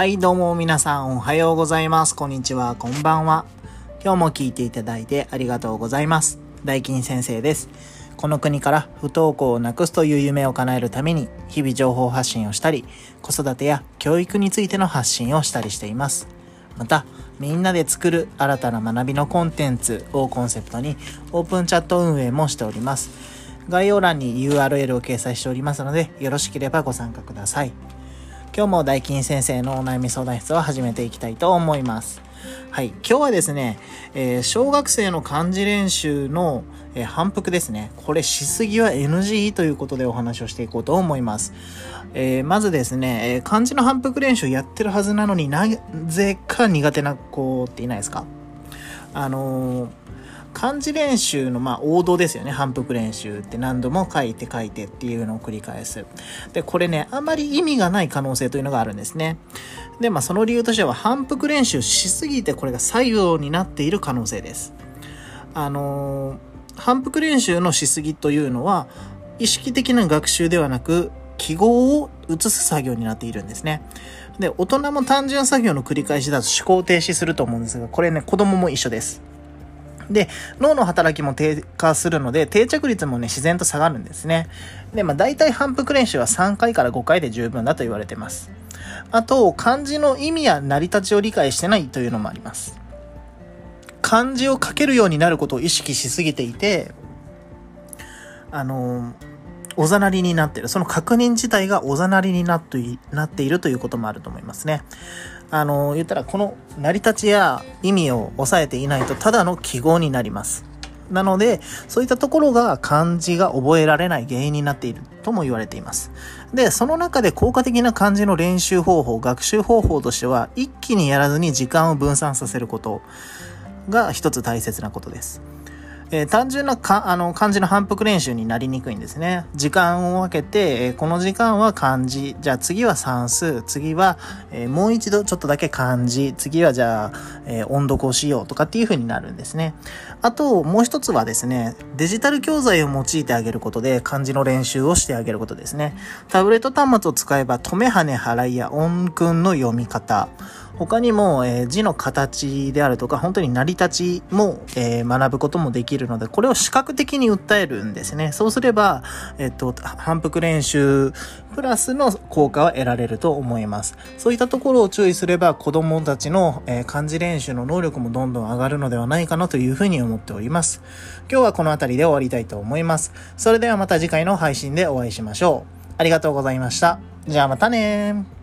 はい、どうも皆さんおはようございます。こんにちは、こんばんは。今日も聞いていただいてありがとうございます。大金先生です。この国から不登校をなくすという夢を叶えるために、日々情報発信をしたり、子育てや教育についての発信をしたりしています。また、みんなで作る新たな学びのコンテンツをコンセプトに、オープンチャット運営もしております。概要欄に URL を掲載しておりますので、よろしければご参加ください。今日も大金先生のお悩み相談室を始めていきたいと思います。はい。今日はですね、えー、小学生の漢字練習の、えー、反復ですね。これしすぎは NG ということでお話をしていこうと思います。えー、まずですね、え漢字の反復練習やってるはずなのになぜか苦手な子っていないですか？あの漢字練習のまあ王道ですよね。反復練習って何度も書いて書いてっていうのを繰り返す。で、これね、あまり意味がない可能性というのがあるんですね。で、まあその理由としては反復練習しすぎてこれが作業になっている可能性です。あのー、反復練習のしすぎというのは意識的な学習ではなく記号を移す作業になっているんですね。で、大人も単純作業の繰り返しだと思考停止すると思うんですが、これね、子供も一緒です。で、脳の働きも低下するので、定着率もね、自然と下がるんですね。で、まあ、大体反復練習は3回から5回で十分だと言われてます。あと、漢字の意味や成り立ちを理解してないというのもあります。漢字を書けるようになることを意識しすぎていて、あの、おざなりになっている。その確認自体がおざなりになっているということもあると思いますね。あの、言ったらこの成り立ちや意味を抑えていないとただの記号になります。なので、そういったところが漢字が覚えられない原因になっているとも言われています。で、その中で効果的な漢字の練習方法、学習方法としては、一気にやらずに時間を分散させることが一つ大切なことです。えー、単純なかあの漢字の反復練習になりにくいんですね。時間を分けて、えー、この時間は漢字、じゃあ次は算数、次は、えー、もう一度ちょっとだけ漢字、次はじゃあ、え音読をしようとかっていう風になるんですね。あと、もう一つはですね、デジタル教材を用いてあげることで漢字の練習をしてあげることですね。タブレット端末を使えば、止めはね払いや音訓の読み方、他にも、えー、字の形であるとか、本当に成り立ちも、えー、学ぶこともできるので、これを視覚的に訴えるんですね。そうすれば、えっと、反復練習プラスの効果は得られると思います。そういったところを注意すれば、子供たちの、えー、漢字練習の能力もどんどん上がるのではないかなというふうに思っております。今日はこの辺りで終わりたいと思います。それではまた次回の配信でお会いしましょう。ありがとうございました。じゃあまたね